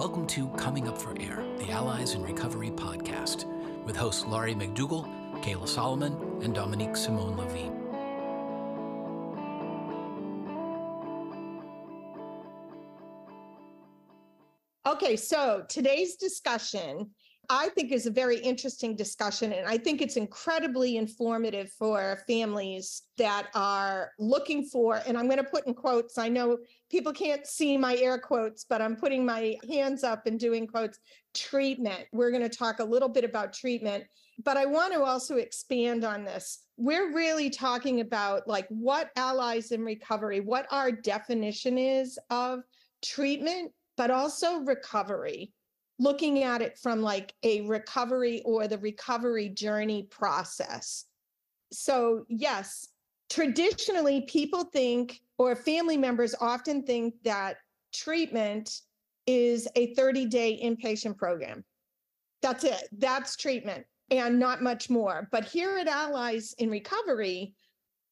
Welcome to Coming Up for Air, the Allies in Recovery podcast, with hosts Laurie McDougall, Kayla Solomon, and Dominique Simone Levine. Okay, so today's discussion I think is a very interesting discussion. And I think it's incredibly informative for families that are looking for, and I'm going to put in quotes. I know people can't see my air quotes, but I'm putting my hands up and doing quotes treatment. We're going to talk a little bit about treatment, but I want to also expand on this. We're really talking about like what allies in recovery, what our definition is of treatment, but also recovery looking at it from like a recovery or the recovery journey process. So, yes, traditionally people think, or family members often think that treatment is a 30 day inpatient program. That's it, that's treatment and not much more. But here at Allies in Recovery,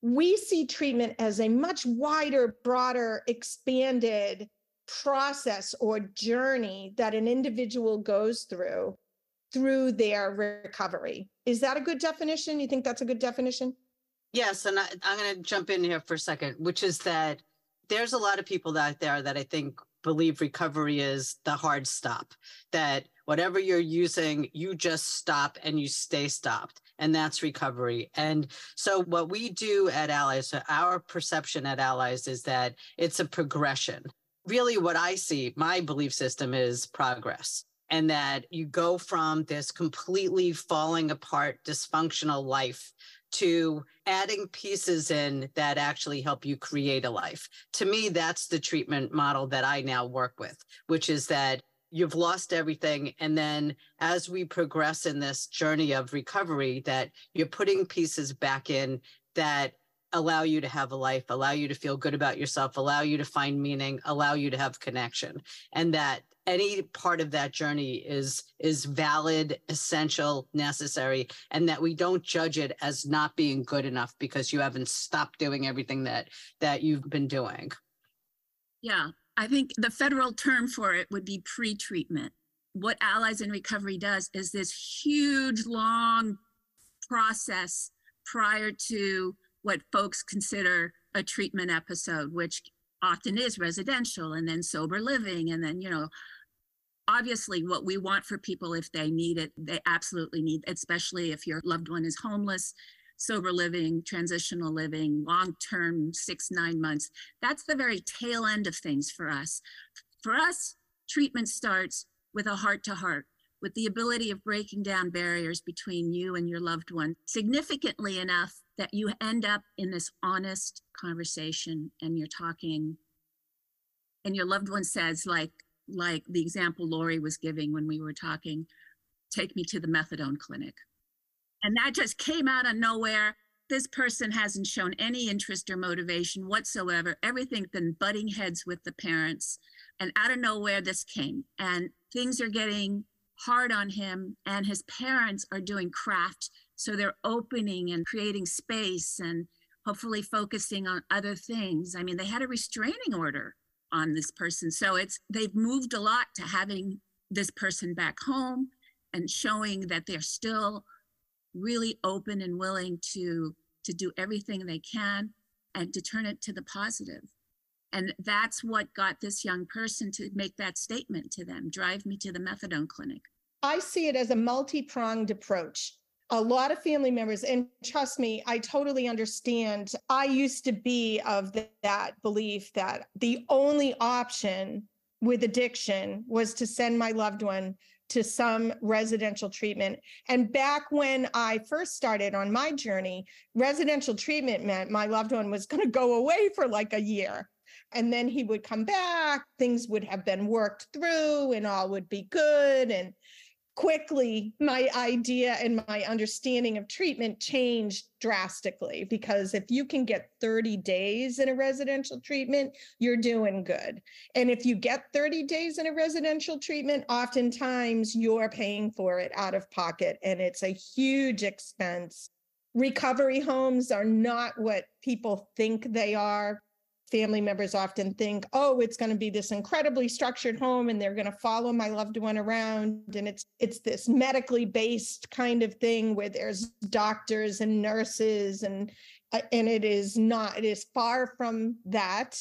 we see treatment as a much wider, broader, expanded process or journey that an individual goes through through their recovery. Is that a good definition? You think that's a good definition? Yes. And I, am going to jump in here for a second, which is that there's a lot of people out there that I think believe recovery is the hard stop, that whatever you're using, you just stop and you stay stopped. And that's recovery. And so, what we do at Allies, so our perception at Allies is that it's a progression really what I see, my belief system is progress. And that you go from this completely falling apart, dysfunctional life to adding pieces in that actually help you create a life. To me, that's the treatment model that I now work with, which is that you've lost everything. And then as we progress in this journey of recovery, that you're putting pieces back in that allow you to have a life, allow you to feel good about yourself, allow you to find meaning, allow you to have connection. And that any part of that journey is is valid, essential, necessary, and that we don't judge it as not being good enough because you haven't stopped doing everything that that you've been doing. Yeah, I think the federal term for it would be pre-treatment. What Allies in Recovery does is this huge long process prior to what folks consider a treatment episode, which often is residential and then sober living. And then, you know, obviously what we want for people if they need it, they absolutely need, especially if your loved one is homeless, sober living, transitional living, long term, six, nine months. That's the very tail end of things for us. For us, treatment starts with a heart to heart with the ability of breaking down barriers between you and your loved one significantly enough that you end up in this honest conversation and you're talking and your loved one says like like the example Laurie was giving when we were talking take me to the methadone clinic. And that just came out of nowhere. This person hasn't shown any interest or motivation whatsoever. Everything's been butting heads with the parents. And out of nowhere this came. And things are getting hard on him and his parents are doing craft so they're opening and creating space and hopefully focusing on other things. I mean they had a restraining order on this person so it's they've moved a lot to having this person back home and showing that they're still really open and willing to to do everything they can and to turn it to the positive and that's what got this young person to make that statement to them drive me to the methadone clinic. I see it as a multi pronged approach. A lot of family members, and trust me, I totally understand. I used to be of that belief that the only option with addiction was to send my loved one to some residential treatment. And back when I first started on my journey, residential treatment meant my loved one was going to go away for like a year and then he would come back things would have been worked through and all would be good and quickly my idea and my understanding of treatment changed drastically because if you can get 30 days in a residential treatment you're doing good. And if you get 30 days in a residential treatment oftentimes you're paying for it out of pocket and it's a huge expense. Recovery homes are not what people think they are family members often think, oh, it's going to be this incredibly structured home and they're going to follow my loved one around. And it's it's this medically based kind of thing where there's doctors and nurses and uh, and it is not, it is far from that.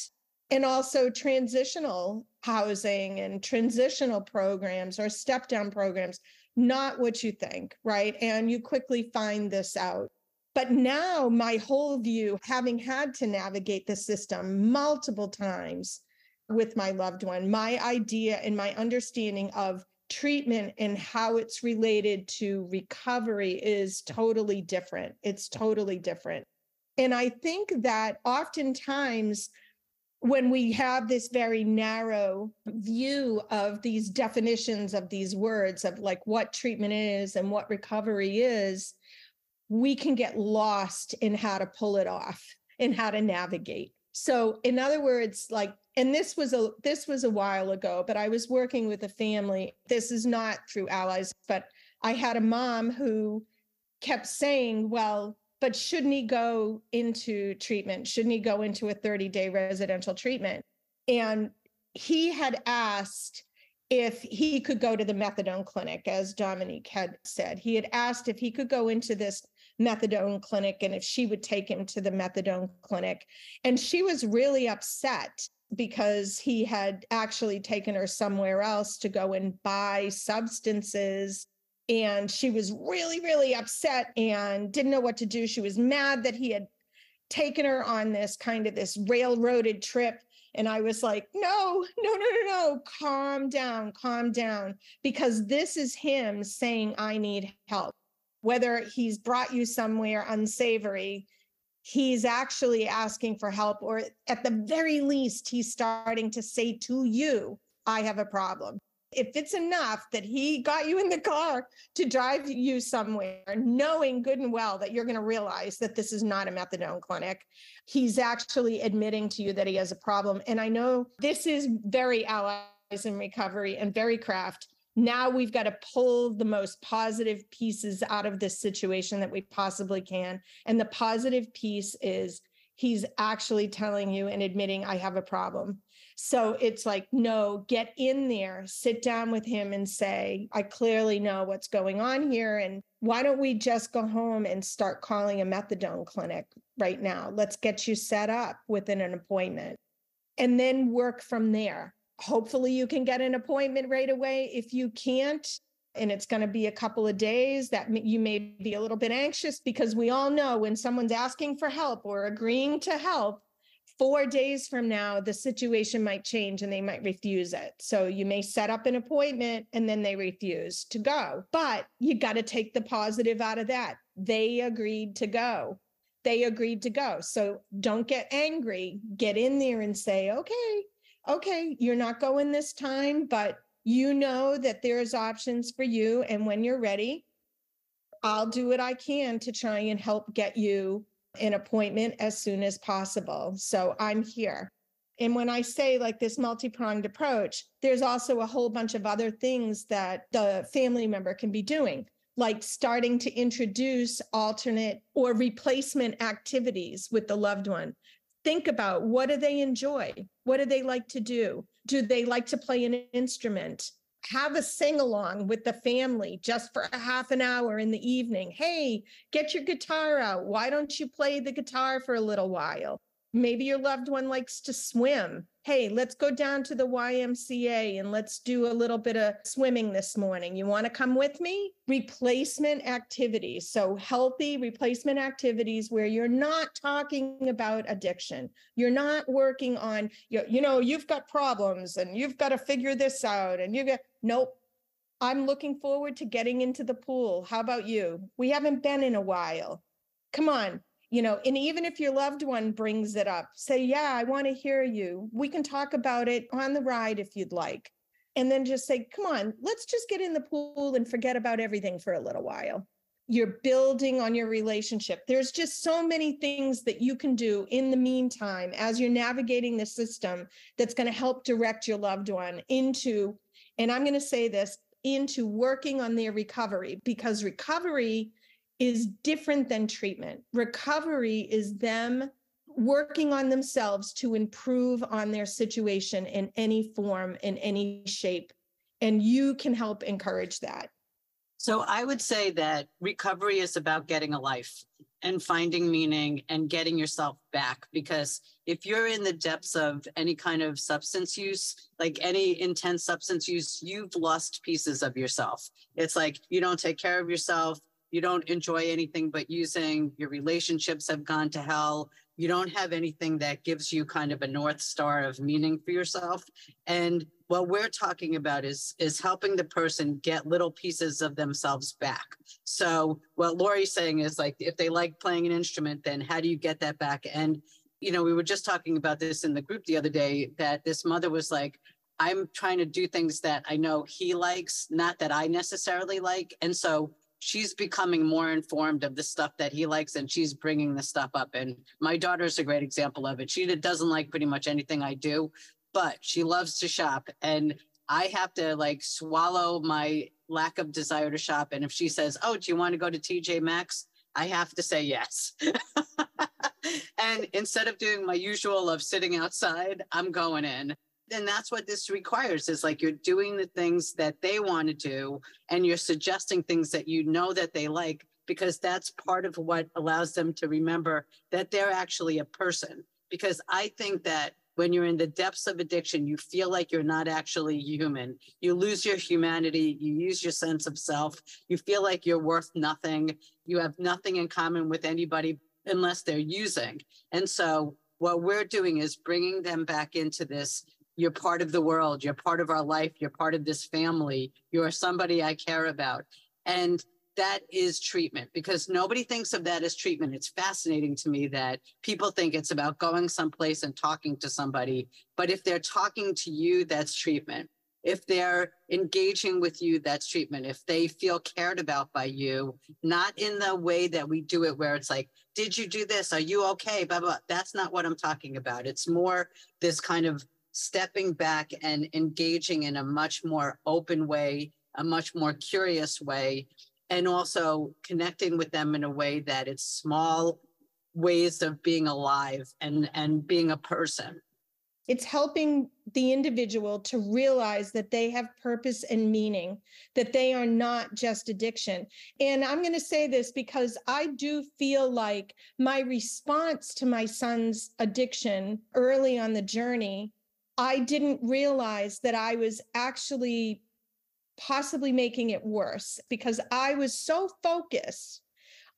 And also transitional housing and transitional programs or step down programs, not what you think, right? And you quickly find this out. But now, my whole view, having had to navigate the system multiple times with my loved one, my idea and my understanding of treatment and how it's related to recovery is totally different. It's totally different. And I think that oftentimes, when we have this very narrow view of these definitions of these words of like what treatment is and what recovery is, we can get lost in how to pull it off and how to navigate. So in other words, like, and this was a this was a while ago, but I was working with a family. This is not through allies, but I had a mom who kept saying, well, but shouldn't he go into treatment? Shouldn't he go into a 30 day residential treatment? And he had asked if he could go to the methadone clinic, as Dominique had said. He had asked if he could go into this methadone clinic and if she would take him to the methadone clinic. And she was really upset because he had actually taken her somewhere else to go and buy substances. And she was really, really upset and didn't know what to do. She was mad that he had taken her on this kind of this railroaded trip. And I was like, no, no, no, no, no, calm down, calm down, because this is him saying, I need help whether he's brought you somewhere unsavory, he's actually asking for help, or at the very least, he's starting to say to you, I have a problem. If it's enough that he got you in the car to drive you somewhere, knowing good and well that you're going to realize that this is not a methadone clinic, he's actually admitting to you that he has a problem. And I know this is very allies in recovery and very craft now we've got to pull the most positive pieces out of this situation that we possibly can. And the positive piece is he's actually telling you and admitting, I have a problem. So it's like, no, get in there, sit down with him and say, I clearly know what's going on here. And why don't we just go home and start calling a methadone clinic right now? Let's get you set up within an appointment and then work from there hopefully you can get an appointment right away. If you can't, and it's going to be a couple of days that you may be a little bit anxious because we all know when someone's asking for help or agreeing to help, four days from now, the situation might change and they might refuse it. So you may set up an appointment and then they refuse to go. But you got to take the positive out of that. They agreed to go. They agreed to go. So don't get angry. Get in there and say, okay, okay, you're not going this time, but you know that there's options for you. And when you're ready, I'll do what I can to try and help get you an appointment as soon as possible. So I'm here. And when I say like this multi pronged approach, there's also a whole bunch of other things that the family member can be doing, like starting to introduce alternate or replacement activities with the loved one think about what do they enjoy? What do they like to do? Do they like to play an instrument? Have a sing along with the family just for a half an hour in the evening. Hey, get your guitar out. Why don't you play the guitar for a little while? Maybe your loved one likes to swim. Hey, let's go down to the YMCA and let's do a little bit of swimming this morning. You want to come with me? Replacement activities. So, healthy replacement activities where you're not talking about addiction. You're not working on, you, you know, you've got problems and you've got to figure this out. And you get, nope, I'm looking forward to getting into the pool. How about you? We haven't been in a while. Come on, you know and even if your loved one brings it up say yeah i want to hear you we can talk about it on the ride if you'd like. And then just say come on let's just get in the pool and forget about everything for a little while. You're building on your relationship. There's just so many things that you can do in the meantime as you're navigating the system that's going to help direct your loved one into and i'm going to say this into working on their recovery because recovery is different than treatment. Recovery is them working on themselves to improve on their situation in any form, in any shape. And you can help encourage that. So I would say that recovery is about getting a life and finding meaning and getting yourself back. Because if you're in the depths of any kind of substance use, like any intense substance use, you've lost pieces of yourself. It's like you don't take care of yourself. You don't enjoy anything but using. Your relationships have gone to hell. You don't have anything that gives you kind of a north star of meaning for yourself. And what we're talking about is is helping the person get little pieces of themselves back. So what lori's saying is like if they like playing an instrument then how do you get that back? And you know we were just talking about this in the group the other day that this mother was like i'm trying to do things that i know he likes not that i necessarily like. And so she's becoming more informed of the stuff that he likes and she's bringing the stuff up. And my daughter's a great example of it. She doesn't like pretty much anything i do but she loves to shop. And i have to like swallow my lack of desire to shop. And if she says oh do you want to go to tj maxx? I have to say yes. And instead of doing my usual of sitting outside i'm going in and that's what this requires is like you're doing the things that they want to do and you're suggesting things that you know that they like because that's part of what allows them to remember that they're actually a person. Because i think that when you're in the depths of addiction you feel like you're not actually human. You lose your humanity you use your sense of self you feel like you're worth nothing you have nothing in common with anybody unless they're using. And so what we're doing is bringing them back into this you're part of the world. You're part of our life. You're part of this family. You're somebody I care about. And that is treatment because nobody thinks of that as treatment. It's fascinating to me that people think it's about going someplace and talking to somebody. But if they're talking to you, that's treatment. If they're engaging with you, that's treatment. If they feel cared about by you, not in the way that we do it, where it's like, did you do this? Are you okay? Blah, blah. That's not what I'm talking about. It's more this kind of stepping back and engaging in a much more open way, a much more curious way, and also connecting with them in a way that it's small ways of being alive and, and being a person. It's helping the individual to realize that they have purpose and meaning, that they are not just addiction. And I'm going to say this because I do feel like my response to my son's addiction early on the journey I didn't realize that I was actually possibly making it worse because I was so focused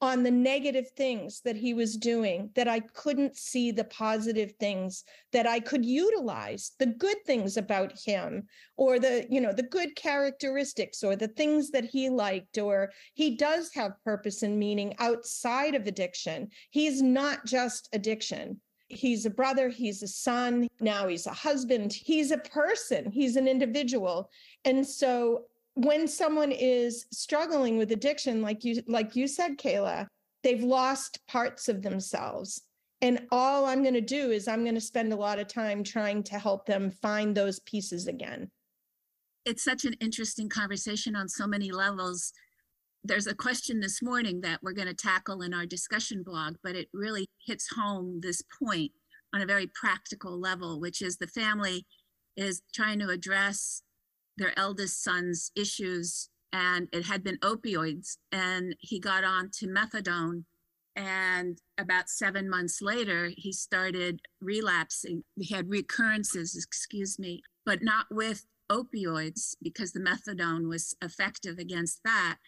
on the negative things that he was doing that I couldn't see the positive things that I could utilize the good things about him or the you know the good characteristics or the things that he liked or he does have purpose and meaning outside of addiction. He's not just addiction He's a brother, he's a son, now he's a husband, he's a person, he's an individual. And so when someone is struggling with addiction like you like you said Kayla, they've lost parts of themselves. And all I'm going to do is I'm going to spend a lot of time trying to help them find those pieces again. It's such an interesting conversation on so many levels there's a question this morning that we're going to tackle in our discussion blog, but it really hits home this point on a very practical level, which is the family is trying to address their eldest son's issues, and it had been opioids, and he got on to methadone. And about seven months later, he started relapsing. He had recurrences, excuse me, but not with opioids because the methadone was effective against that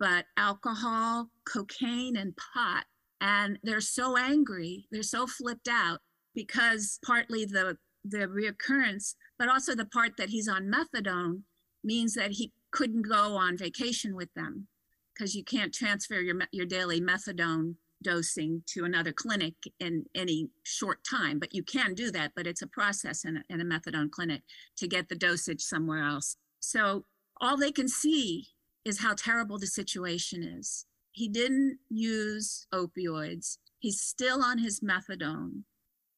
but alcohol, cocaine, and pot. And they're so angry, they're so flipped out because partly the the reoccurrence, but also the part that he's on methadone means that he couldn't go on vacation with them because you can't transfer your your daily methadone dosing to another clinic in any short time but you can do that but it's a process in a, in a methadone clinic to get the dosage somewhere else so all they can see is how terrible the situation is. He didn't use opioids. He's still on his methadone.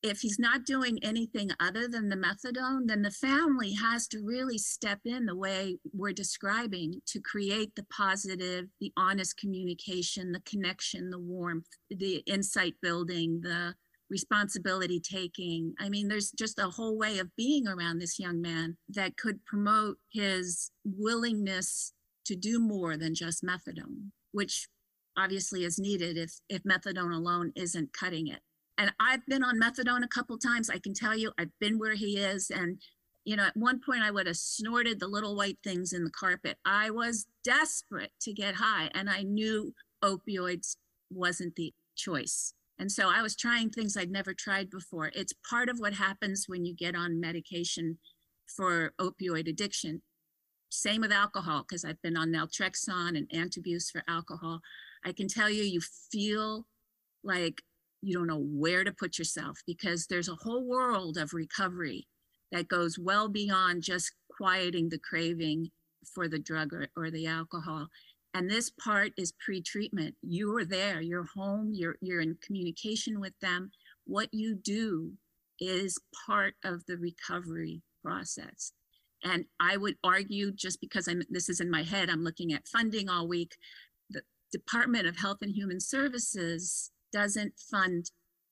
If he's not doing anything other than the methadone, then the family has to really step in the way we're describing to create the positive, the honest communication, the connection, the warmth, the insight building, the responsibility taking. I mean, there's just a whole way of being around this young man that could promote his willingness to do more than just methadone, which obviously is needed if, if methadone alone isn't cutting it. And I've been on methadone a couple times. I can tell you, I've been where he is. And, you know, at one point I would have snorted the little white things in the carpet. I was desperate to get high, and I knew opioids wasn't the choice. And so I was trying things I'd never tried before. It's part of what happens when you get on medication for opioid addiction. Same with alcohol, because I've been on naltrexone and antabuse for alcohol. I can tell you, you feel like you don't know where to put yourself because there's a whole world of recovery that goes well beyond just quieting the craving for the drug or, or the alcohol. And this part is pre-treatment. You are there, you're home, you're you're in communication with them. What you do is part of the recovery process. And I would argue, just because I'm this is in my head, I'm looking at funding all week. The Department of Health and Human Services doesn't fund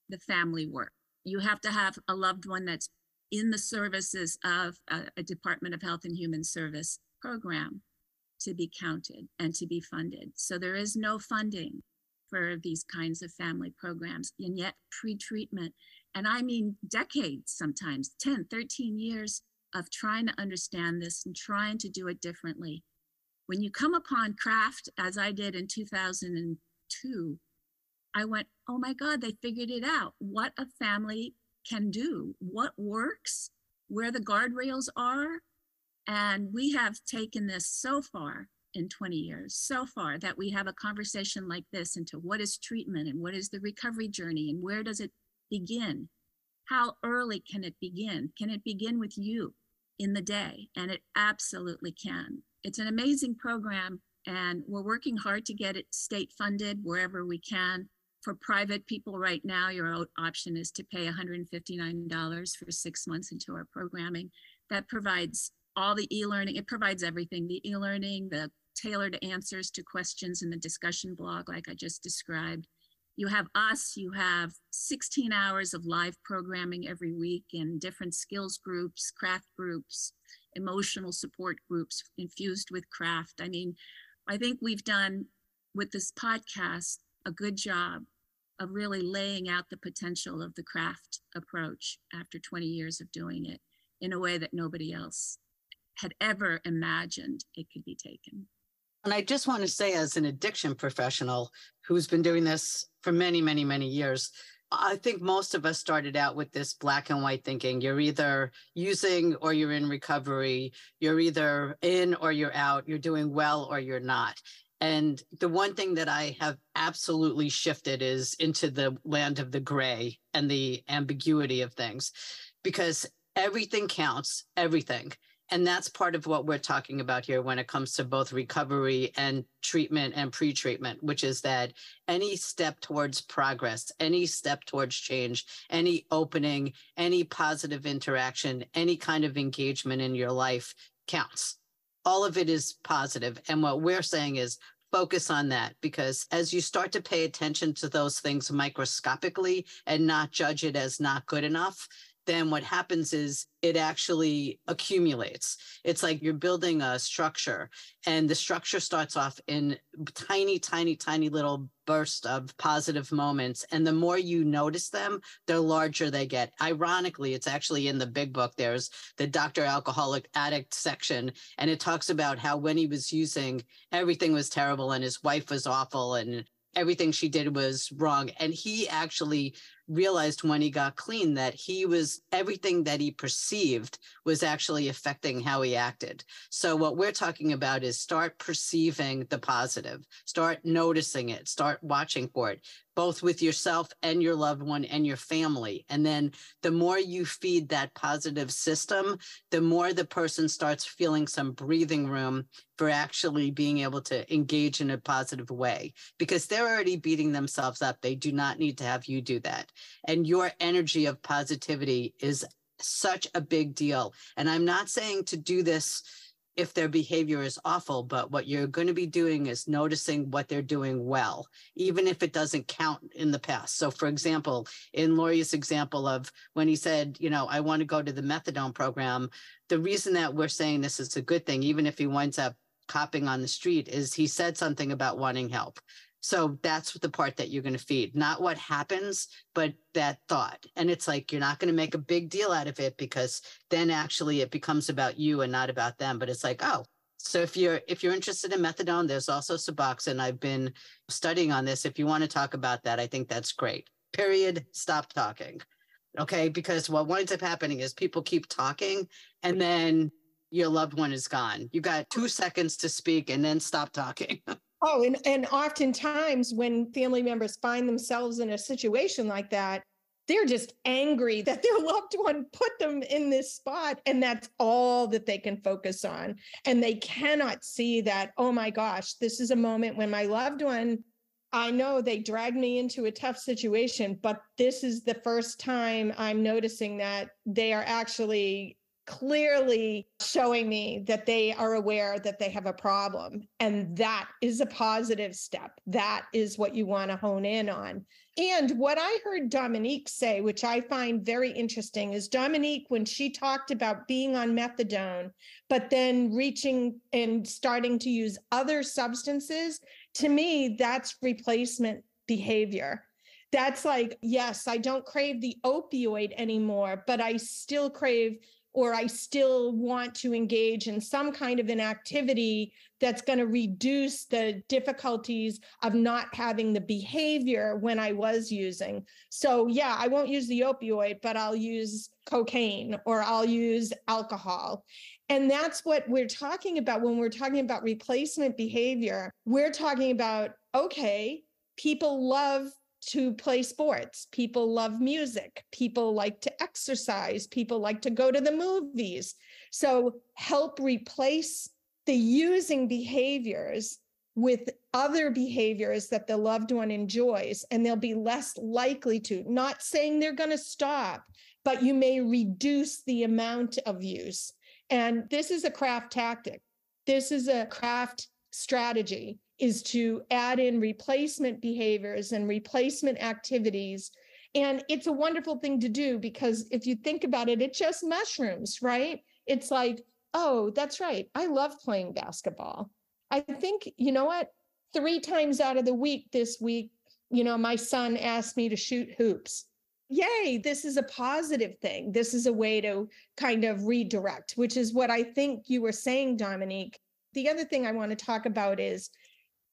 the family work. You have to have a loved one that's in the services of a, a Department of Health and Human Service program to be counted and to be funded. So there is no funding for these kinds of family programs, and yet pre-treatment, and I mean decades sometimes, 10, 13 years of trying to understand this and trying to do it differently. When you come upon craft, as I did in 2002, I went, oh my God, they figured it out. What a family can do, what works, where the guardrails are, and we have taken this so far in 20 years, so far that we have a conversation like this into what is treatment and what is the recovery journey and where does it begin? How early can it begin? Can it begin with you in the day? And it absolutely can. It's an amazing program, and we're working hard to get it state funded wherever we can. For private people right now, your option is to pay $159 for six months into our programming. That provides all the e-learning, it provides everything, the e-learning, the tailored answers to questions in the discussion blog, like I just described. You have us, you have 16 hours of live programming every week in different skills groups, craft groups, emotional support groups infused with craft. I mean, I think we've done with this podcast a good job of really laying out the potential of the craft approach after 20 years of doing it in a way that nobody else had ever imagined it could be taken. And I just want to say, as an addiction professional who's been doing this for many, many, many years, I think most of us started out with this black and white thinking. You're either using or you're in recovery. You're either in or you're out. You're doing well or you're not. And the one thing that I have absolutely shifted is into the land of the gray and the ambiguity of things because everything counts, everything. And that's part of what we're talking about here when it comes to both recovery and treatment and pre treatment, which is that any step towards progress, any step towards change, any opening, any positive interaction, any kind of engagement in your life counts. All of it is positive. And what we're saying is focus on that because as you start to pay attention to those things microscopically and not judge it as not good enough, then what happens is it actually accumulates. It's like you're building a structure, and the structure starts off in tiny, tiny, tiny little bursts of positive moments. And the more you notice them, the larger they get. Ironically, it's actually in the big book. There's the Dr. Alcoholic Addict section, and it talks about how when he was using, everything was terrible and his wife was awful and everything she did was wrong. And he actually realized when he got clean that he was everything that he perceived was actually affecting how he acted. So, what we're talking about is start perceiving the positive, start noticing it, start watching for it, both with yourself and your loved one and your family. And then the more you feed that positive system, the more the person starts feeling some breathing room for actually being able to engage in a positive way because they're already beating themselves up. They do not need to have you do that and your energy of positivity is such a big deal. And I'm not saying to do this if their behavior is awful, but what you're going to be doing is noticing what they're doing well, even if it doesn't count in the past. So, for example, in Laurie's example of when he said, you know, I want to go to the methadone program, the reason that we're saying this is a good thing, even if he winds up copping on the street, is he said something about wanting help. So that's the part that you're going to feed, not what happens, but that thought. And it's like you're not going to make a big deal out of it because then actually it becomes about you and not about them. But it's like, oh, so if you're if you're interested in methadone, there's also Suboxone. I've been studying on this. If you want to talk about that, I think that's great. Period. Stop talking. Okay, because what winds up happening is people keep talking and then your loved one is gone. You got two seconds to speak and then stop talking. Oh, and, and oftentimes when family members find themselves in a situation like that, they're just angry that their loved one put them in this spot and that's all that they can focus on. And they cannot see that oh my gosh this is a moment when my loved one i know they dragged me into a tough situation but this is the first time i'm noticing that they are actually clearly showing me that they are aware that they have a problem. And that is a positive step. That is what you want to hone in on. And what I heard Dominique say, which I find very interesting, is Dominique, when she talked about being on methadone, but then reaching and starting to use other substances, to me, that's replacement behavior that's like, yes, I don't crave the opioid anymore, but I still crave or I still want to engage in some kind of an activity that's going to reduce the difficulties of not having the behavior when I was using. So, yeah, I won't use the opioid, but I'll use cocaine or I'll use alcohol. And that's what we're talking about when we're talking about replacement behavior. We're talking about, okay, people love to play sports. People love music. People like to exercise. People like to go to the movies. So help replace the using behaviors with other behaviors that the loved one enjoys, and they'll be less likely to. Not saying they're going to stop, but you may reduce the amount of use. And this is a craft tactic. This is a craft strategy is to add in replacement behaviors and replacement activities. And it's a wonderful thing to do because if you think about it, it's just mushrooms, right? It's like, oh, that's right. I love playing basketball. I think, you know what? Three times out of the week this week, you know, my son asked me to shoot hoops. Yay, this is a positive thing. This is a way to kind of redirect, which is what I think you were saying, Dominique. The other thing I want to talk about is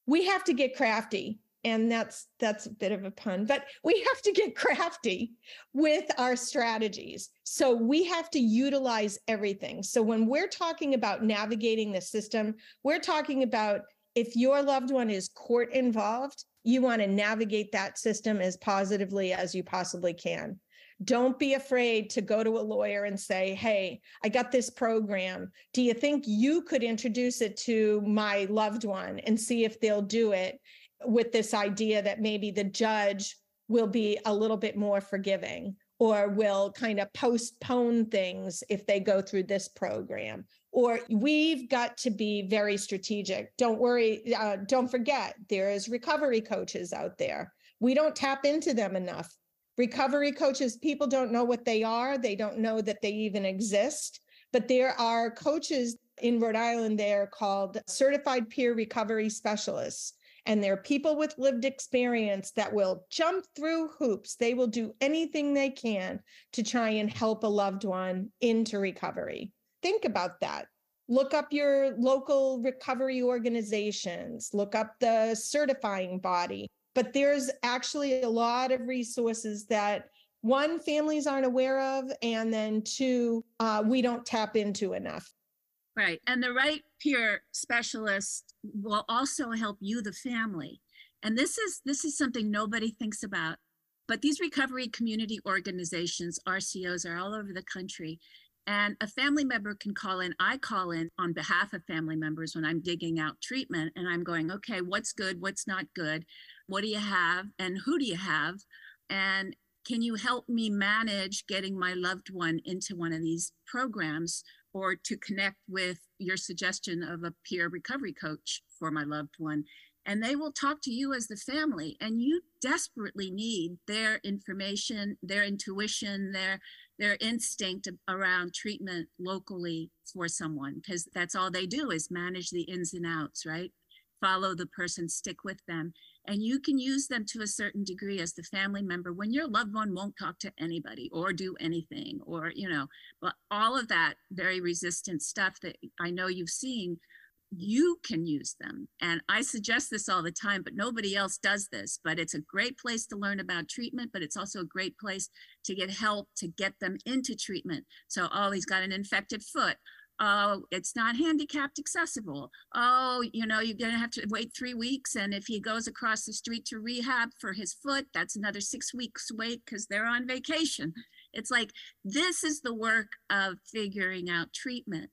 we have to get crafty and that's that's a bit of a pun but we have to get crafty with our strategies. So we have to utilize everything. So when we're talking about navigating the system we're talking about if your loved one is court involved you want to navigate that system as positively as you possibly can don't be afraid to go to a lawyer and say, Hey, I got this program. Do you think you could introduce it to my loved one and see if they'll do it with this idea that maybe the judge will be a little bit more forgiving or will kind of postpone things if they go through this program? Or we've got to be very strategic. Don't worry, uh, don't forget, there's recovery coaches out there. We don't tap into them enough recovery coaches, people don't know what they are. They don't know that they even exist. But there are coaches in Rhode Island, they're called certified peer recovery specialists. And they're people with lived experience that will jump through hoops. They will do anything they can to try and help a loved one into recovery. Think about that. Look up your local recovery organizations, look up the certifying body but there's actually a lot of resources that one families aren't aware of and then two uh, we don't tap into enough right and the right peer specialist will also help you the family and this is this is something nobody thinks about but these recovery community organizations rcos are all over the country and a family member can call in. I call in on behalf of family members when I'm digging out treatment and I'm going, okay, what's good? What's not good? What do you have? And who do you have? And can you help me manage getting my loved one into one of these programs or to connect with your suggestion of a peer recovery coach for my loved one? And they will talk to you as the family, and you desperately need their information, their intuition, their their instinct around treatment locally for someone because that's all they do is manage the ins and outs right follow the person stick with them and you can use them to a certain degree as the family member when your loved one won't talk to anybody or do anything or you know but all of that very resistant stuff that i know you've seen you can use them. And i suggest this all the time but nobody else does this but it's a great place to learn about treatment but it's also a great place to get help to get them into treatment. So oh he's got an infected foot oh, it's not handicapped accessible. Oh, you know, you're going to have to wait three weeks. And if he goes across the street to rehab for his foot, that's another six weeks wait because they're on vacation. It's like this is the work of figuring out treatment.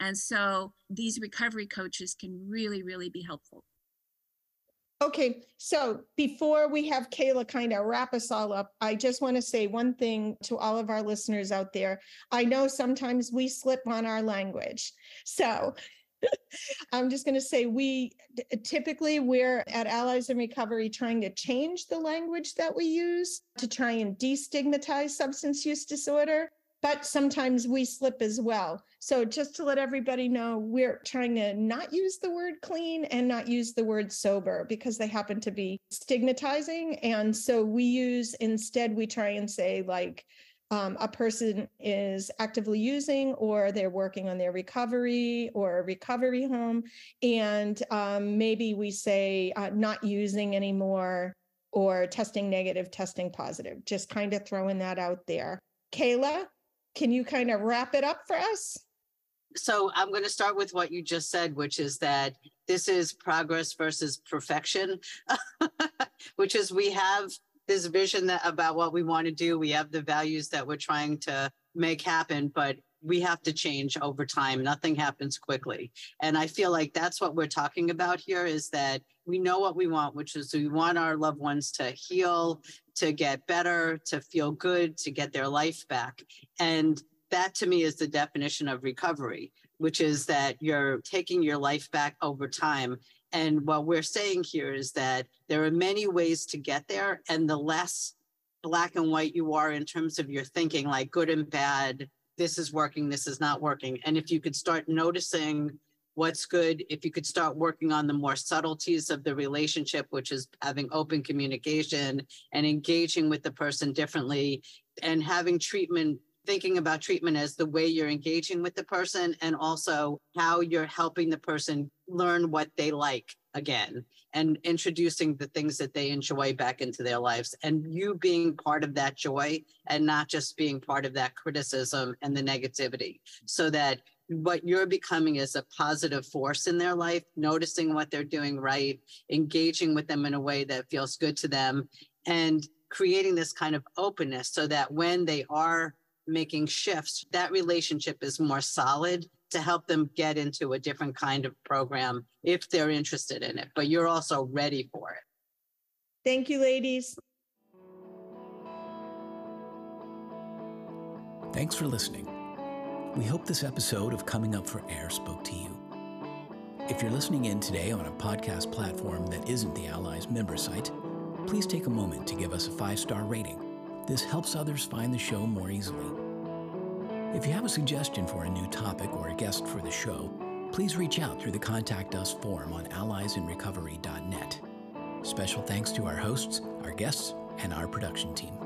And so these recovery coaches can really, really be helpful. Okay, so before we have Kayla kind of wrap us all up, I just want to say one thing to all of our listeners out there. I know sometimes we slip on our language. So I'm just going to say we typically we're at Allies in Recovery trying to change the language that we use to try and destigmatize substance use disorder but sometimes we slip as well. So just to let everybody know, we're trying to not use the word clean and not use the word sober because they happen to be stigmatizing. And so we use instead, we try and say like, um, a person is actively using or they're working on their recovery or a recovery home. And um, maybe we say uh, not using anymore or testing negative, testing positive, just kind of throwing that out there. Kayla, can you kind of wrap it up for us? So I'm going to start with what you just said, which is that this is progress versus perfection, which is we have this vision that about what we want to do. We have the values that we're trying to make happen, but we have to change over time. Nothing happens quickly. And I feel like that's what we're talking about here is that we know what we want, which is we want our loved ones to heal, to get better, to feel good, to get their life back. And that to me is the definition of recovery, which is that you're taking your life back over time. And what we're saying here is that there are many ways to get there. And the less black and white you are in terms of your thinking, like good and bad, this is working, this is not working. And if you could start noticing what's good, if you could start working on the more subtleties of the relationship, which is having open communication and engaging with the person differently and having treatment thinking about treatment as the way you're engaging with the person and also how you're helping the person learn what they like again and introducing the things that they enjoy back into their lives and you being part of that joy and not just being part of that criticism and the negativity so that what you're becoming is a positive force in their life noticing what they're doing right engaging with them in a way that feels good to them and creating this kind of openness so that when they are making shifts that relationship is more solid to help them get into a different kind of program if they're interested in it, but you're also ready for it. Thank you, ladies. Thanks for listening. We hope this episode of Coming Up for Air spoke to you. If you're listening in today on a podcast platform that isn't the Allies member site, please take a moment to give us a five star rating. This helps others find the show more easily. If you have a suggestion for a new topic or a guest for the show, please reach out through the Contact Us form on alliesinrecovery.net. Special thanks to our hosts, our guests, and our production team.